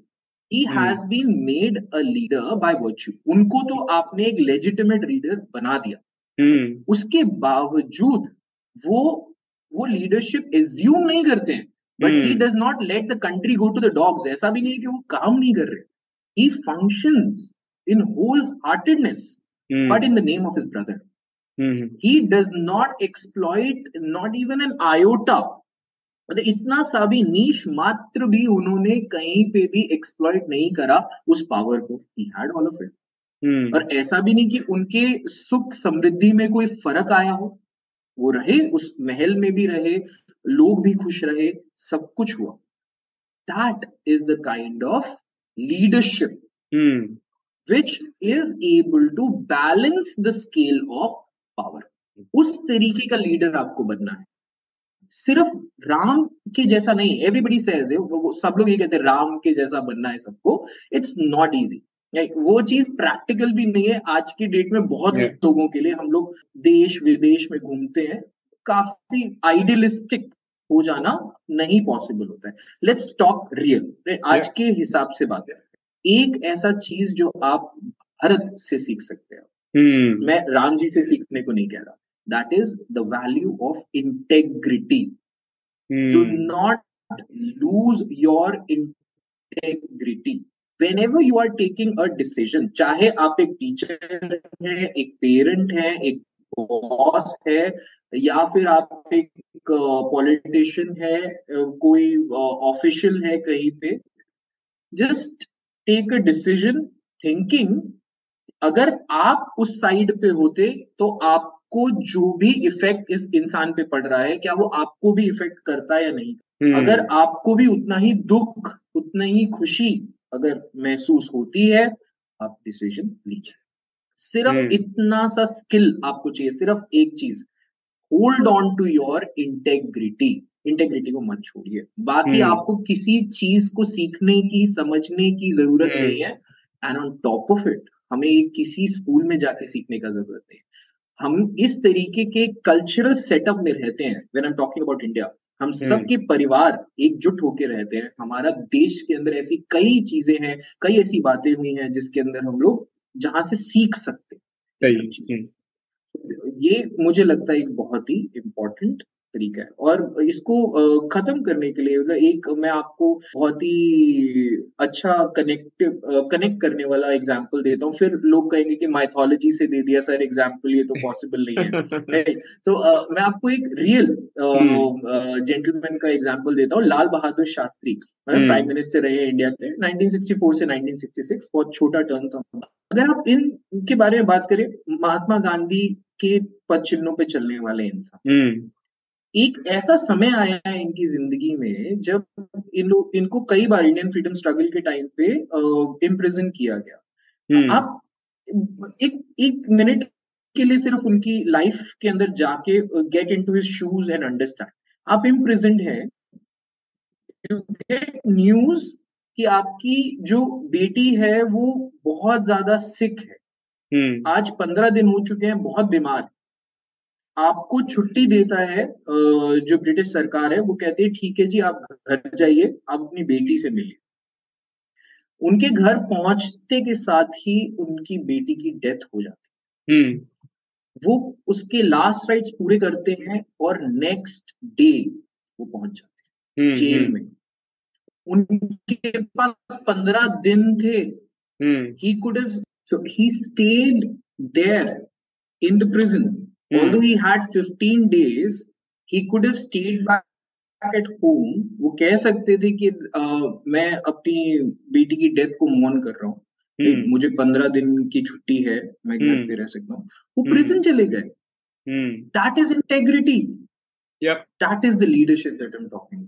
he has been made a leader by virtue उनको तो आपने एक लेजिटिमेट लीडर बना दिया। Hmm. उसके बावजूद वो वो लीडरशिप एज्यूम नहीं करते हैं। But he does not let the country go to the dogs ऐसा भी नहीं है कि वो काम नहीं कर रहे। He function in wholeheartedness but in the name of his brother he does not exploit not even an iota मतलब इतना सा भी नीच मात्र भी उन्होंने कहीं पे भी एक्सप्लॉइट नहीं करा उस पावर को। He had all of it और ऐसा भी नहीं कि उनके सुख समृद्धि में कोई फ़र्क आया हो। वो रहे उस महल में भी रहे लोग भी खुश रहे सब कुछ हुआ। That is the kind of leadership which is able to balance the scale of power उस तरीके का लीडर आपको बनना है। सिर्फ़ राम के जैसा नहीं एवरीबडी से सब लोग ये कहते हैं राम के जैसा बनना है सबको इट्स नॉट इजी वो चीज़ प्रैक्टिकल भी नहीं है आज की डेट में बहुत yeah. लोगों के लिए हम लोग देश विदेश में घूमते हैं काफ़ी आइडियलिस्टिक हो जाना नहीं पॉसिबल होता है। लेट्स टॉक रियल आज के हिसाब से बात है एक ऐसा चीज़ जो आप भारत से सीख सकते हैं। hmm. मैं राम जी से सीखने को नहीं कह रहा। That is the value of integrity hmm. do not lose your integrity whenever you are taking a decision चाहे आप एक टीचर हैं एक पेरेंट हैं एक बॉस है या फिर आप एक पॉलिटिशियन है कोई ऑफिशियल है कहीं पे just take a decision thinking अगर आप उस साइड पे होते तो आप आपको जो भी इफ़ेक्ट इस इंसान पे पड़ रहा है क्या वो आपको भी इफ़ेक्ट करता है या नहीं? हम्म। अगर आपको भी उतना ही दुख उतना ही खुशी अगर महसूस होती है आप डिसीज़न लीजिए। सिर्फ़ हम्म। इतना सा स्किल आपको चाहिए सिर्फ़ एक चीज़ hold on to your integrity integrity को मत छोड़िए। बाकी हम्म। आपको किसी चीज़ को सीखने की समझने की ज़रूरत नहीं है। And on top of it हमें किसी स्कूल में जाके सीखने का ज़रूरत नहीं हम इस तरीके के कल्चरल सेटअप में रहते हैं when I am talking about India हम हम्म। सबके परिवार एकजुट होकर रहते हैं। हमारा देश के अंदर ऐसी कई चीज़ें हैं कई ऐसी बातें हुई हैं जिसके अंदर हम लोग जहाँ से सीख सकते हैं। ये मुझे लगता है एक बहुत ही इम्पोर्टेंट तरीका है। और इसको खत्म करने के लिए मतलब एक मैं आपको बहुत ही अच्छा कनेक्ट कनेक्ट करने वाला एग्जांपल देता हूँ। फिर लोग कहेंगे कि माइथोलॉजी से दे दिया सर एग्जांपल ये तो पॉसिबल नहीं है राइट तो मैं आपको एक रियल जेंटलमैन का एग्जांपल देता हूँ Lal Bahadur Shastri. Prime hmm. Minister रहे इंडिया के 1964 से 1966 बहुत छोटा टर्न था। अगर आप इनके बारे में बात करें महात्मा गांधी के पद चिन्हों पे चलने वाले इंसान। हम्म। एक ऐसा समय आया है इनकी ज़िंदगी में जब इन लोग इनको कई बार इंडियन फ्रीडम स्ट्रगल के टाइम पे इम्प्रिजन किया गया। हम्म। आप एक एक मिनट के लिए सिर्फ़ उनकी लाइफ के अंदर जाके get into his shoes and understand आप इम्प्रिजेंट है। यू गेट न्यूज़ कि आपकी जो बेटी है वो बहुत ज़्यादा सिक है। हम्म। आज पंद्रह दिन हो चुके हैं बहुत बीमार। है आपको छुट्टी देता है जो ब्रिटिश सरकार है वो कहती है ठीक है जी आप घर जाइए आप अपनी बेटी से मिलिए। उनके घर पहुँचते के साथ ही उनकी बेटी की डेथ हो जाती है। हम्म। वो उसके लास्ट राइट्स पूरे करते हैं और नेक्स्ट डे वो पहुँच जाते हैं जेल हम्म, हम्म। में। उनके पास पंद्रह दिन थे। He could he stayed there in the prison Hmm. Although he had 15 days, he could have stayed back at home. वो कह सकते थे कि मैं अपनी बेटी की डेथ को मौन कर रहा हूँ hmm. मुझे पंद्रह दिन की छुट्टी है मैं घर hmm. पे रह सकता हूँ वो प्रिजन hmm. चले गए that is integrity that is the leadership that I am talking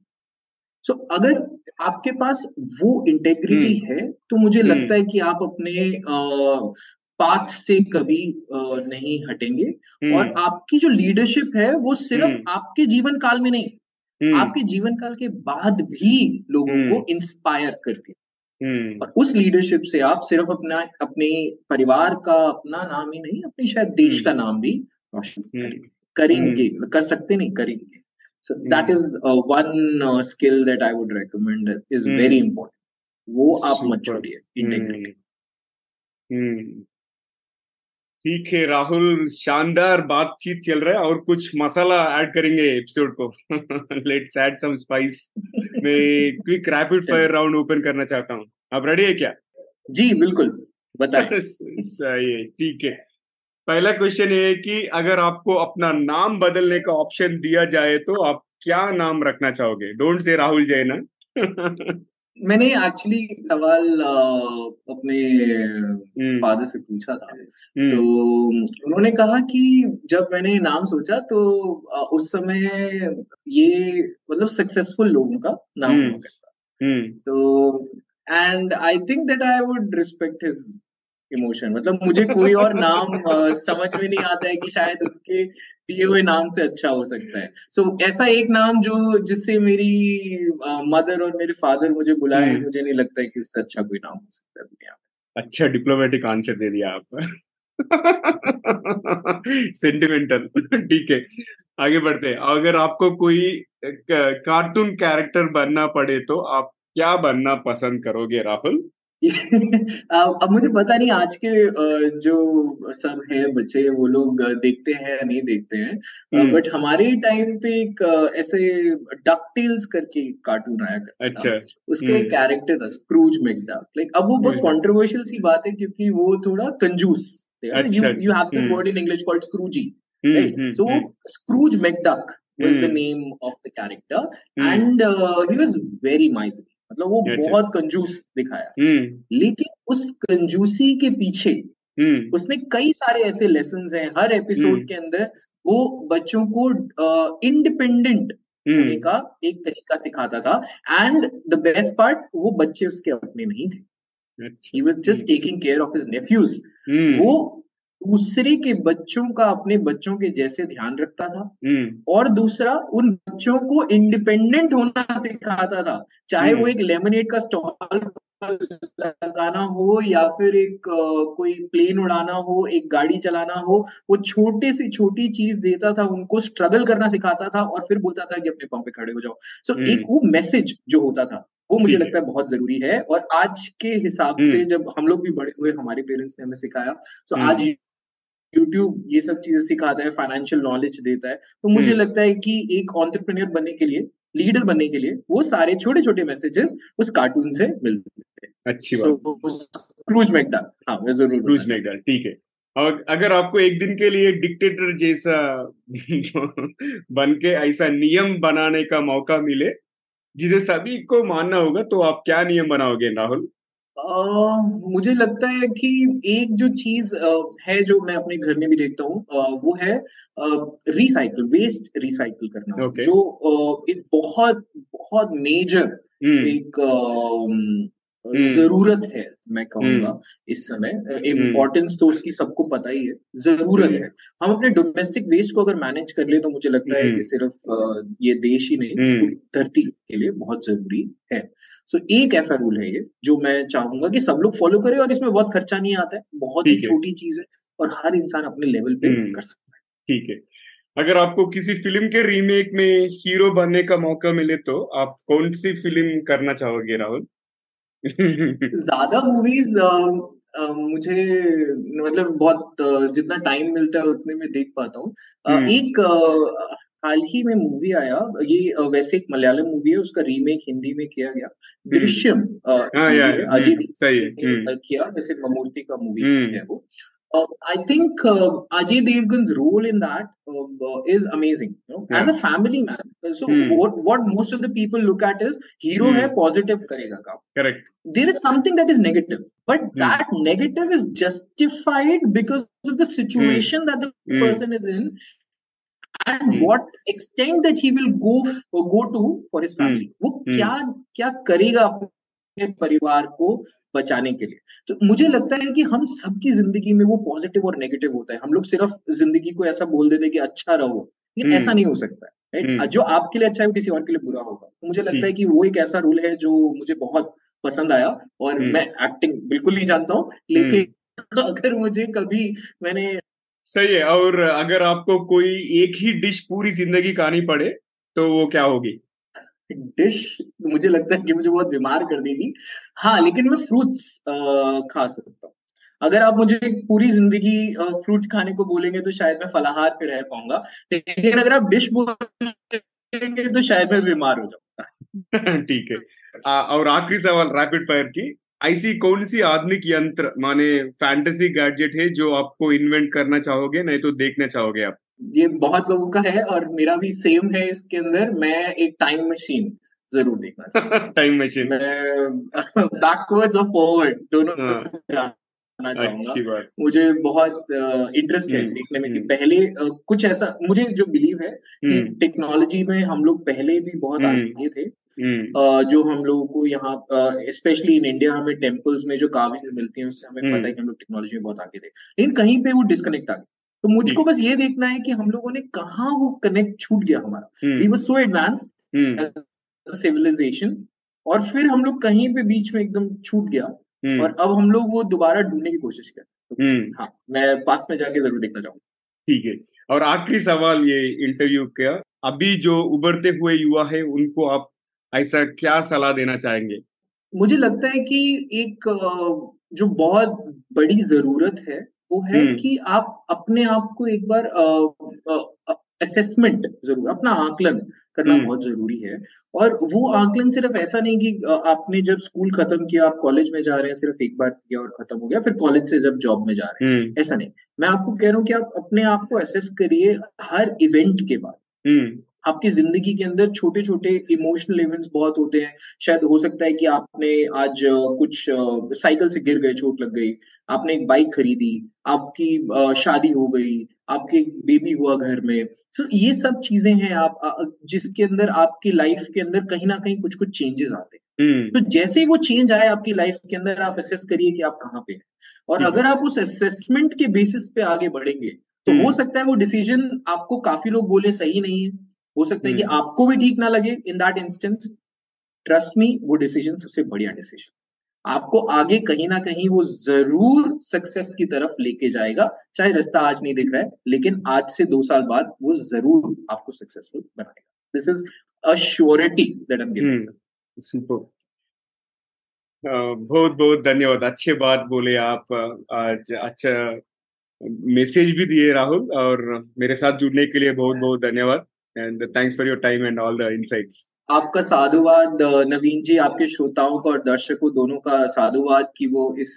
so अगर आपके पास वो इंटेग्रिटी hmm. है तो मुझे. लगता है कि आप अपने पाथ से कभी नहीं हटेंगे। और हम्म। आपकी जो लीडरशिप है वो सिर्फ़ हम्म। आपके जीवन काल में नहीं हम्म। आपके जीवन काल के बाद भी लोगों को इंस्पायर करती है। और उस लीडरशिप से आप सिर्फ़ अपना अपने परिवार का अपना नाम ही नहीं अपने शायद देश का नाम भी रोशन करेंगे। कर सकते नहीं करेंगे। Is uh, one uh, skill that i would recommend is very important. वो आप मत छोड़िए इंटेग्रिटी ठीक है राहुल शानदार बातचीत चल रहा है और कुछ मसाला ऐड करेंगे एपिसोड को। लेट्स ऐड सम स्पाइस मैं quick rapid fire round open करना चाहता हूँ। आप रेडी है क्या? जी बिल्कुल। बताइए। सही है ठीक है। पहला क्वेश्चन ये है कि अगर आपको अपना नाम बदलने का ऑप्शन दिया जाए तो आप क्या नाम रखना चाहोगे? डोंट से राहुल जैन मैंने एक्चुअली सवाल अपने फादर हम्म। से पूछा था हम्म। तो उन्होंने कहा कि जब मैंने नाम सोचा तो उस समय ये मतलब सक्सेसफुल लोगों का नाम हम्म। हुआ करता तो and I think that I would respect his emotion मतलब मुझे कोई और नाम समझ में नहीं आता है कि शायद उनके दिए हुए नाम से अच्छा हो सकता है। सो so, ऐसा एक नाम जो जिससे मेरी मदर और मेरे फादर मुझे बुलाए हम्म। मुझे नहीं लगता है कि उससे अच्छा कोई नाम हो सकता है दुनिया में। अच्छा डिप्लोमेटिक आंसर दे दिया आप। सेंटिमेंटल ठीक है। आगे बढ़ते हैं। अगर आपको कोई कार्टून कैरेक्टर बनना पड़े तो आप क्या बनना पसंद करोगे राहुल? अब मुझे पता नहीं आज के जो सब है बच्चे वो लोग देखते हैं या नहीं देखते हैं। But hmm. हमारे टाइम पे एक ऐसे डकटेल्स करके कार्टून आया करता अच्छा। उसके एक कैरेक्टर हम्म। था स्क्रूज मैकडक लाइक अब वो बहुत कंट्रोवर्शियल सी बात है क्योंकि वो थोड़ा कंजूस you you have this word in English called scroogey right so Scrooge McDuck was the name of the character and uh, he was very मतलब वो। बहुत कंजूस दिखाया हम्म। लेकिन उस कंजूसी के पीछे हम्म। उसने कई सारे ऐसे लेसन हैं हर एपिसोड हम्म। के अंदर वो बच्चों को इंडिपेंडेंट होने का एक तरीका सिखाता था एंड द बेस्ट पार्ट वो बच्चे उसके अपने नहीं थे he was just taking care of his nephews वो दूसरे के बच्चों का अपने बच्चों के जैसे ध्यान रखता था। और दूसरा उन बच्चों को इंडिपेंडेंट होना सिखाता था। चाहे वो एक लेमनेड का स्टॉल लगाना हो या फिर एक कोई प्लेन उड़ाना हो एक गाड़ी चलाना हो वो छोटे से छोटी चीज़ देता था उनको स्ट्रगल करना सिखाता था और फिर बोलता था कि अपने पाँव पे खड़े हो जाओ। सो so, एक वो मैसेज जो होता था वो मुझे लगता है बहुत ज़रूरी है। और आज के हिसाब से जब हम लोग भी बड़े हुए हमारे पेरेंट्स ने हमें सिखाया तो आज यूट्यूब ये सब चीज़ें सिखाता है फाइनेंशियल नॉलेज देता है। तो मुझे लगता है कि एक ऑन्टरप्रेन्योर बनने के लिए लीडर बनने के लिए वो सारे छोटे छोटे मैसेजेस उस कार्टून से मिलते हैं। अच्छी बात। स्क्रूज मैकडल हाँ मैं ज़रूर स्क्रूज मैकडल ठीक है। और अगर आपको एक दिन के लिए डिक्टेटर जैसा बन के ऐसा नियम बनाने का मौका मिले जिसे सभी को मानना होगा तो आप क्या नियम बनाओगे राहुल? मुझे लगता है कि एक जो चीज़ है जो मैं अपने घर में भी देखता हूँ वो है रिसाइकल वेस्ट रिसाइकल करना okay. जो एक बहुत बहुत मेजर hmm. एक हम्म। ज़रूरत है मैं कहूँगा हम्म। इस समय इम्पोर्टेंस तो उसकी सबको पता ही है ज़रूरत है हम अपने डोमेस्टिक वेस्ट को अगर मैनेज कर ले तो मुझे लगता है कि। सिर्फ़ ये देश ही नहीं धरती के लिए बहुत ज़रूरी है सो so, एक ऐसा रूल है ये जो मैं चाहूँगा कि सब लोग फॉलो करें और इसमें बहुत खर्चा नहीं आता है बहुत ही छोटी चीज़ है और हर इंसान अपने लेवल पे कर सकता है। ठीक है। अगर आपको किसी फ़िल्म के रीमेक में हीरो बनने का मौका मिले तो आप कौन सी फ़िल्म करना चाहोगे राहुल? ज़्यादा मूवीज़ मुझे मतलब बहुत जितना टाइम मिलता है उतने में देख पाता हूँ। हम्म। एक हाल ही में मूवी आया ये वैसे एक मलयालम मूवी है उसका रीमेक हिंदी में किया गया। दृश्यम अजय किया वैसे ममूर्ति का मूवी है वो। I think Ajay Devgan role in that is amazing as a family man so what most of the people look at is hero है पॉजिटिव करेगा काम। Correct there is something that is negative but that negative is justified because of the situation that the is in and hmm. what extent that he will go go to for his family. वो क्या क्या करेगा अपने परिवार को बचाने के लिए? तो मुझे लगता है कि हम सबकी ज़िंदगी में वो पॉजिटिव और नेगेटिव होता है। हम लोग सिर्फ़ ज़िंदगी को ऐसा बोल देते कि अच्छा रहो लेकिन ऐसा नहीं हो सकता है राइट जो आपके लिए अच्छा है वो किसी और के लिए बुरा होगा। तो मुझे लगता है कि वो एक ऐसा रूल है जो मुझे बहुत पसंद आया और मैं एक्टिंग बिल्कुल नहीं जानता हूँ लेकिन अगर मुझे कभी मैंने सही है और अगर आपको कोई एक ही डिश पूरी ज़िंदगी खानी पड़े तो वो क्या होगी? डिश? मुझे लगता है कि मुझे बहुत बीमार कर देगी हाँ लेकिन मैं फ्रूट्स खा सकता हूँ। अगर आप मुझे पूरी ज़िंदगी फ्रूट्स खाने को बोलेंगे तो शायद मैं फलाहार पे रह पाऊँगा। लेकिन अगर आप डिश बोलेंगे तो शायद मैं बीमार हो जाऊँगा। ठीक है। और आखिरी सवाल रैपिड फायर की। ऐसी कौन सी आधुनिक यंत्र माने फैंटेसी गैजेट है जो आपको इन्वेंट करना चाहोगे नहीं तो देखना चाहोगे आप? ये बहुत लोगों का है और मेरा भी सेम है इसके अंदर। मैं एक टाइम मशीन ज़रूर देखना चाहूँगा। टाइम मशीन मैं बैकवर्ड्स और फॉरवर्ड दोनों हाँ। चाहूँगा। मुझे बहुत इंटरेस्ट है हम्म, देखने में कि हम्म। पहले कुछ ऐसा मुझे जो बिलीव है कि टेक्नोलॉजी हम्म। में हम लोग पहले भी बहुत आगे थे। जो हम लोगों को यहाँ स्पेशली इन इंडिया हमें टेम्पल्स में जो कार्विंग्स मिलती हैं उससे हमें पता है कि हम लोग टेक्नोलॉजी में बहुत आगे थे। लेकिन कहीं पे वो डिस्कनेक्ट आ गया तो मुझको बस ये देखना है कि हम लोगों ने कहा वो कनेक्ट छूट गया हमारा। We was so advance civilisation और फिर हम लोग कहीं पे बीच में एकदम छूट गया हम्म। और अब हम लोग वो दोबारा ढूँढने की कोशिश कर तो, हम्म। हाँ मैं पास में जाके ज़रूर देखना चाहूँगा। ठीक है। और आखिरी सवाल ये इंटरव्यू का अभी जो उभरते हुए युवा है उनको आप ऐसा क्या सलाह देना चाहेंगे मुझे लगता है कि एक जो बहुत बड़ी ज़रूरत है वो है हम्म। कि आप अपने आप को एक बार असेसमेंट ज़रूर अपना आकलन करना हम्म। बहुत ज़रूरी है और वो आकलन सिर्फ़ ऐसा नहीं कि आपने जब स्कूल खत्म किया आप कॉलेज में जा रहे हैं सिर्फ़ एक बार किया और खत्म हो गया फिर कॉलेज से जब जॉब में जा रहे हैं हम्म। ऐसा नहीं मैं आपको कह रहा हूँ कि आप अपने आप को असेस करिए हर इवेंट के बाद आपकी ज़िंदगी के अंदर छोटे छोटे इमोशनल इवेंट्स बहुत होते हैं। शायद हो सकता है कि आपने आज कुछ साइकिल से गिर गए चोट लग गई। आपने एक बाइक खरीदी आपकी शादी हो गई आपके बेबी हुआ घर में। तो ये सब चीज़ें हैं आप जिसके अंदर आपकी लाइफ के अंदर कहीं ना कहीं कुछ कुछ चेंजेस आते हैं। हम्म। तो जैसे ही वो चेंज आए आपकी लाइफ के अंदर आप असेस करिए कि आप कहाँ पे हैं। और अगर आप उस असेसमेंट के बेसिस पे आगे बढ़ेंगे तो हो हम्म। सकता है वो डिसीज़न आपको काफ़ी लोग बोले सही नहीं है। हो सकता है कि हम्म। आपको भी ठीक ना लगे in that instance trust me वो डिसीज़न सबसे बढ़िया डिसीज़न आपको आगे कहीं ना कहीं वो ज़रूर सक्सेस की तरफ़ लेके जाएगा चाहे रास्ता आज नहीं दिख रहा है लेकिन आज से दो साल बाद वो ज़रूर आपको सक्सेसफुल बनाएगा। This is a surety that am giving super बहुत बहुत धन्यवाद। अच्छे बात बोले आप। आज अच्छा मैसेज भी दिए राहुल और मेरे साथ जुड़ने के लिए बहुत बहुत धन्यवाद। And thanks for your time and all the insights आपका साधुवाद नवीन जी आपके श्रोताओं का और दर्शकों दोनों का साधुवाद कि वो इस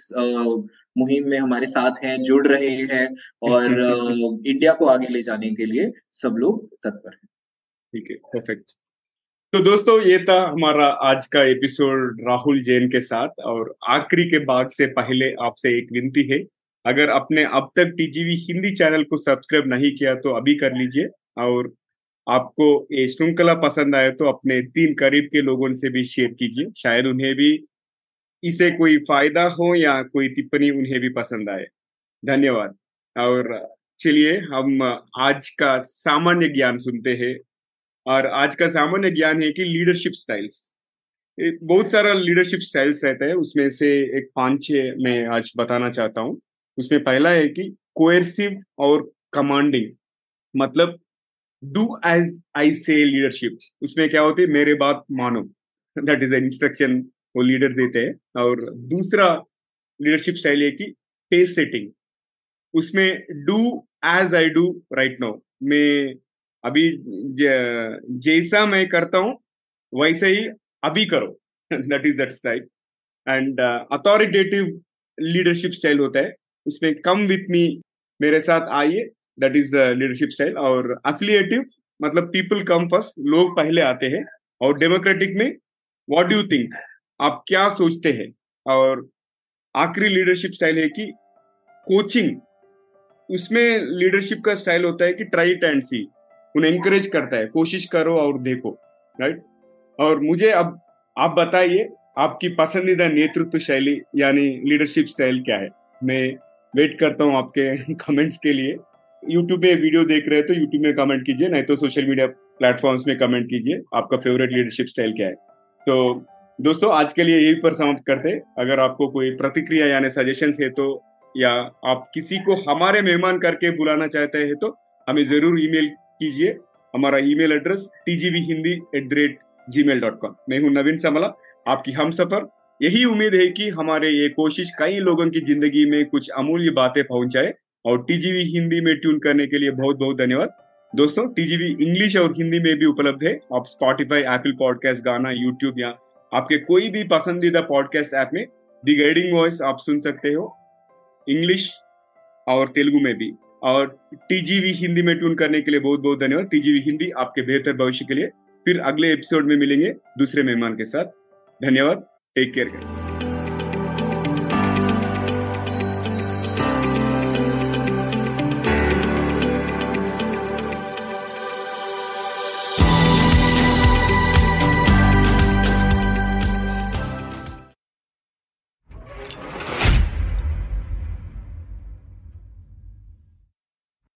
मुहिम में हमारे साथ हैं जुड़ रहे हैं और इंडिया को आगे ले जाने के लिए सब लोग तत्पर हैं। ठीक है परफेक्ट तो दोस्तों ये था हमारा आज का एपिसोड राहुल जैन के साथ और आखिरी के भाग से पहले आपसे एक विनती है। अगर आपने अब तक टीजीवी हिंदी चैनल को सब्सक्राइब नहीं किया तो अभी कर लीजिए और आपको ये श्रृंखला पसंद आए तो अपने तीन करीब के लोगों से भी शेयर कीजिए। शायद उन्हें भी इसे कोई फ़ायदा हो या कोई टिप्पणी उन्हें भी पसंद आए। धन्यवाद। और चलिए, हम आज का सामान्य ज्ञान सुनते हैं। और आज का सामान्य ज्ञान है कि लीडरशिप स्टाइल्स बहुत सारा लीडरशिप स्टाइल्स रहता है। उसमें से एक पाँच छह मैं आज बताना चाहता हूँ। उसमें पहला है कि कोयरसिव और कमांडिंग मतलब डू एज आई से लीडरशिप उसमें क्या होती है? मेरे बात मानो। दैट इज़ इंस्ट्रक्शन वो लीडर देते हैं। और दूसरा लीडरशिप स्टाइल है कि पेस सेटिंग उसमें do as I do right now मैं अभी जैसा मैं करता हूँ, वैसे ही अभी करो। That is that style and authoritative leadership style होता है। उसमें कम विथ मी मेरे साथ आइए। That is the leadership style और अफिलिएटिव मतलब पीपल कम फ़र्स्ट लोग पहले आते हैं। और डेमोक्रेटिक में व्हाट डू थिंक आप क्या सोचते हैं? और आखिरी लीडरशिप स्टाइल है कि कोचिंग उसमें लीडरशिप का स्टाइल होता है कि ट्राई एंड सी उन्हें एंकरेज करता है, कोशिश करो और देखो राइट और मुझे अब, आप बताइए, आपकी पसंदीदा नेतृत्व शैली, यानी लीडरशिप स्टाइल क्या है? मैं वेट करता हूँ आपके कमेंट्स के लिए। यूट्यूब में वीडियो देख रहे हैं तो यूट्यूब में कमेंट कीजिए, नहीं तो सोशल मीडिया प्लेटफॉर्म्स में कमेंट कीजिए, आपका फेवरेट लीडरशिप स्टाइल क्या है। तो दोस्तों, आज के लिए यही पर समाप्त करते अगर आपको कोई प्रतिक्रिया यानी सजेशन है तो या आप किसी को हमारे मेहमान करके बुलाना चाहते हैं तो हमें ज़रूर ईमेल कीजिए। हमारा email address TGV Hindi at the rate Gmail dot com मैं हूँ नवीन समला, आपकी हम सफ़र। यही उम्मीद है कि हमारे ये कोशिश कई लोगों की ज़िंदगी में कुछ अमूल्य बातें पहुँचाए। और टीजीवी हिंदी में ट्यून करने के लिए बहुत बहुत धन्यवाद। दोस्तों टीजीवी इंग्लिश और हिंदी में भी उपलब्ध है। आप Spotify Apple podcast Gaana YouTube या आपके कोई भी पसंदीदा पॉडकास्ट ऐप में दी गाइडिंग वॉइस आप सुन सकते हो इंग्लिश और तेलुगु में भी। और टीजीवी हिंदी में ट्यून करने के लिए बहुत बहुत धन्यवाद। टीजीवी हिंदी आपके बेहतर भविष्य के लिए। फिर अगले एपिसोड में मिलेंगे दूसरे मेहमान के साथ। धन्यवाद। Take care guys